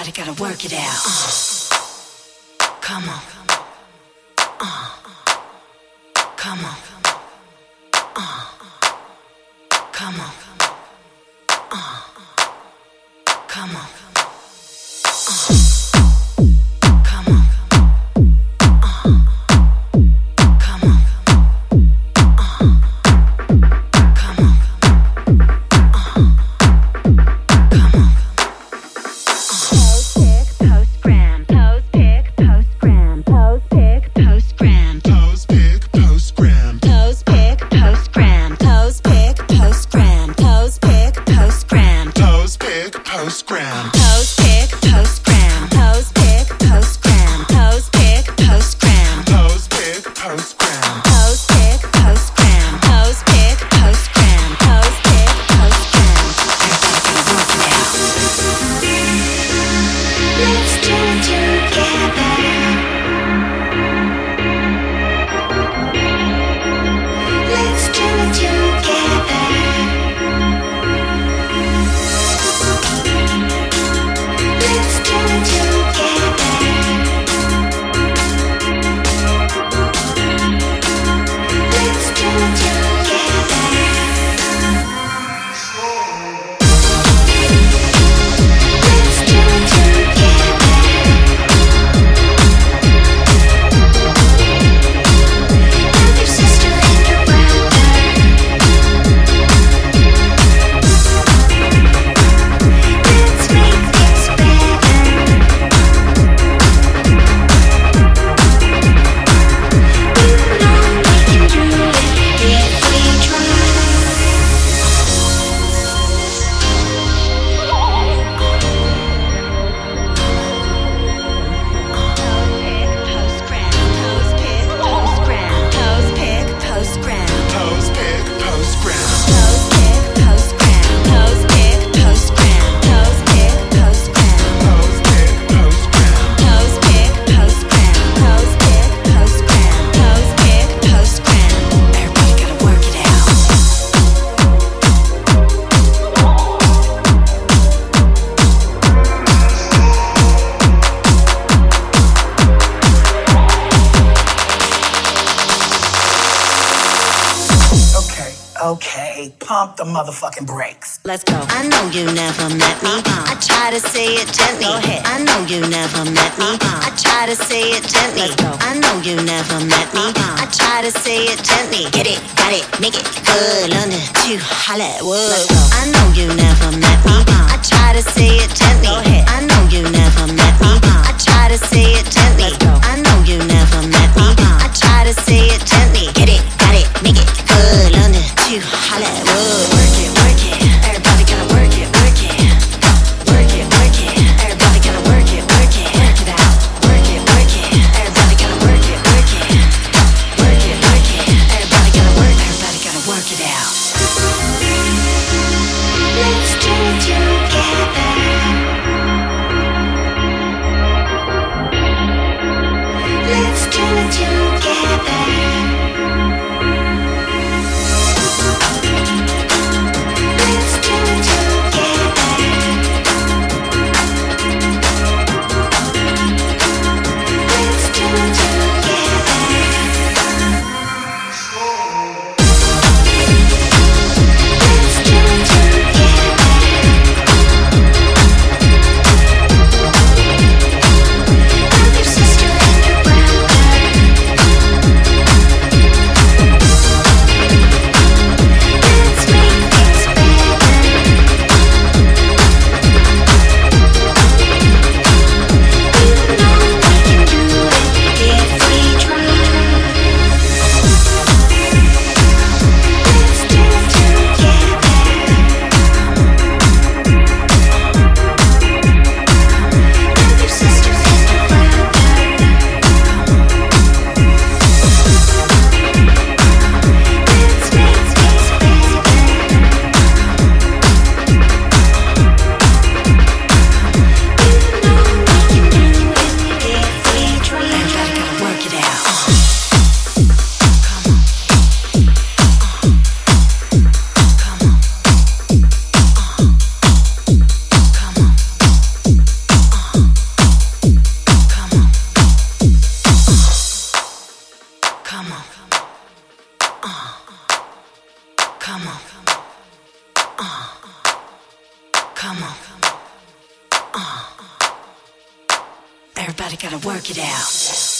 Everybody gotta work it out. Uh. Come on. Uh. Come on. Uh. Come on. Uh. Come on. still together. Pump the motherfucking brakes. Let's go. I know you never met me. Uh-uh. I try to say it gently. Go ahead. I know you never met me. Uh-uh. I try to say it gently. Let's go. I know you never met me. Uh-uh. I try to say it gently. Get it, got it, make it good. London to Hollywood. Let's go. I know you never met me. Uh-uh. I try to say it gently. Go ahead. I know you never met me. Uh-uh. I try to say it together. Come on. Uh. Come on. Uh. Come on. Uh. Everybody gotta work it out.